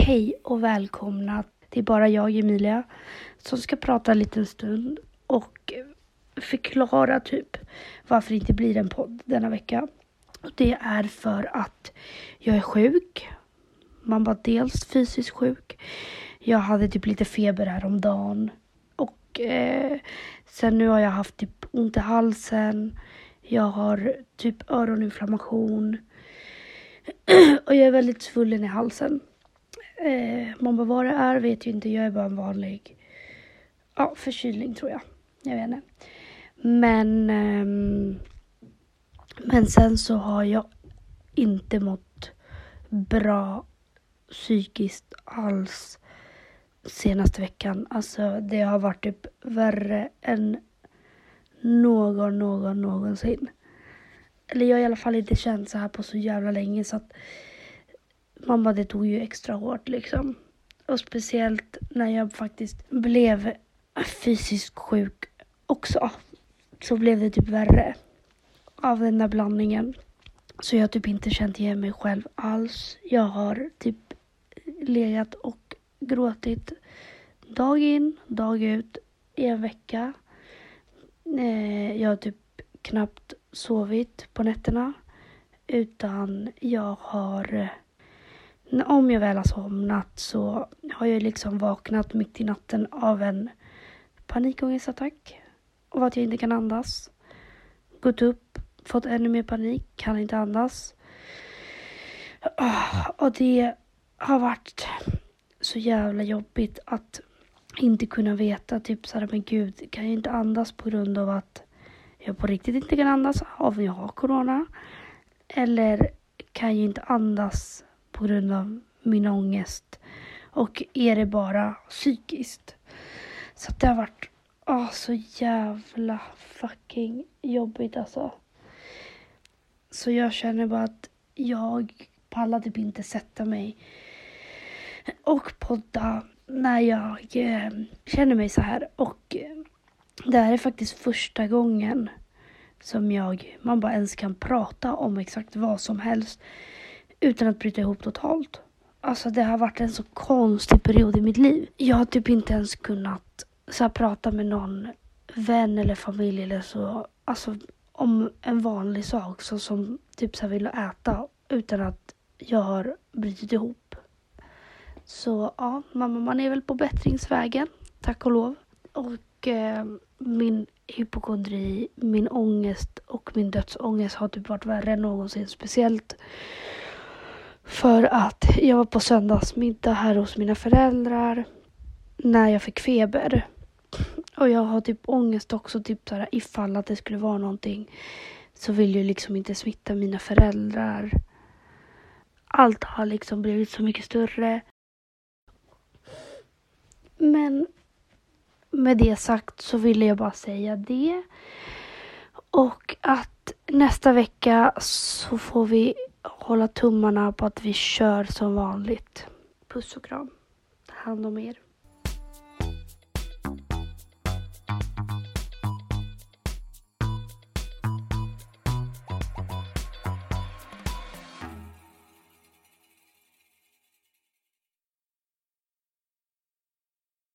Hej och välkomna Det är bara jag, Emilia, som ska prata en liten stund och förklara typ varför det inte blir en podd denna vecka. Det är för att jag är sjuk. Man var dels fysiskt sjuk. Jag hade typ lite feber häromdagen. Och eh, sen nu har jag haft typ ont i halsen. Jag har typ öroninflammation. och jag är väldigt svullen i halsen. Eh, man bara, vad det är vet ju inte. Jag är bara en vanlig ja, förkylning tror jag. Jag vet inte. Men, eh, men sen så har jag inte mått bra psykiskt alls senaste veckan. Alltså det har varit typ värre än någon, någon, någonsin. Eller jag har i alla fall inte känt så här på så jävla länge så att mamma det tog ju extra hårt liksom. Och speciellt när jag faktiskt blev fysiskt sjuk också. Så blev det typ värre av den där blandningen. Så jag har typ inte känt igen mig själv alls. Jag har typ legat och gråtit dag in, dag ut i en vecka. Eh, jag har typ knappt sovit på nätterna. Utan jag har om jag väl har somnat så har jag liksom vaknat mitt i natten av en panikångestattack och att jag inte kan andas. Gått upp, fått ännu mer panik, kan inte andas. Ah, och det har varit så jävla jobbigt att inte kunna veta typ såhär, men gud, kan jag inte andas på grund av att jag på riktigt inte kan andas av att jag har corona? Eller kan jag inte andas på grund av min ångest? Och är det bara psykiskt? Så det har varit oh, så jävla fucking jobbigt alltså. Så jag känner bara att jag pallar typ inte sätta mig och podda när jag eh, känner mig så här. Och eh, det här är faktiskt första gången som jag, man bara ens kan prata om exakt vad som helst utan att bryta ihop totalt. Alltså det har varit en så konstig period i mitt liv. Jag har typ inte ens kunnat så här, prata med någon vän eller familj eller så. Alltså om en vanlig sak så som typ så här, vill äta utan att jag har brutit ihop. Så ja, mamma man är väl på bättringsvägen, tack och lov. Och eh, min hypokondri, min ångest och min dödsångest har typ varit värre än någonsin. Speciellt för att jag var på söndagsmiddag här hos mina föräldrar när jag fick feber. Och jag har typ ångest också, typ så här, ifall att det skulle vara någonting så vill jag liksom inte smitta mina föräldrar. Allt har liksom blivit så mycket större. Men med det sagt så ville jag bara säga det. Och att nästa vecka så får vi hålla tummarna på att vi kör som vanligt. Puss och kram. Ta hand om er.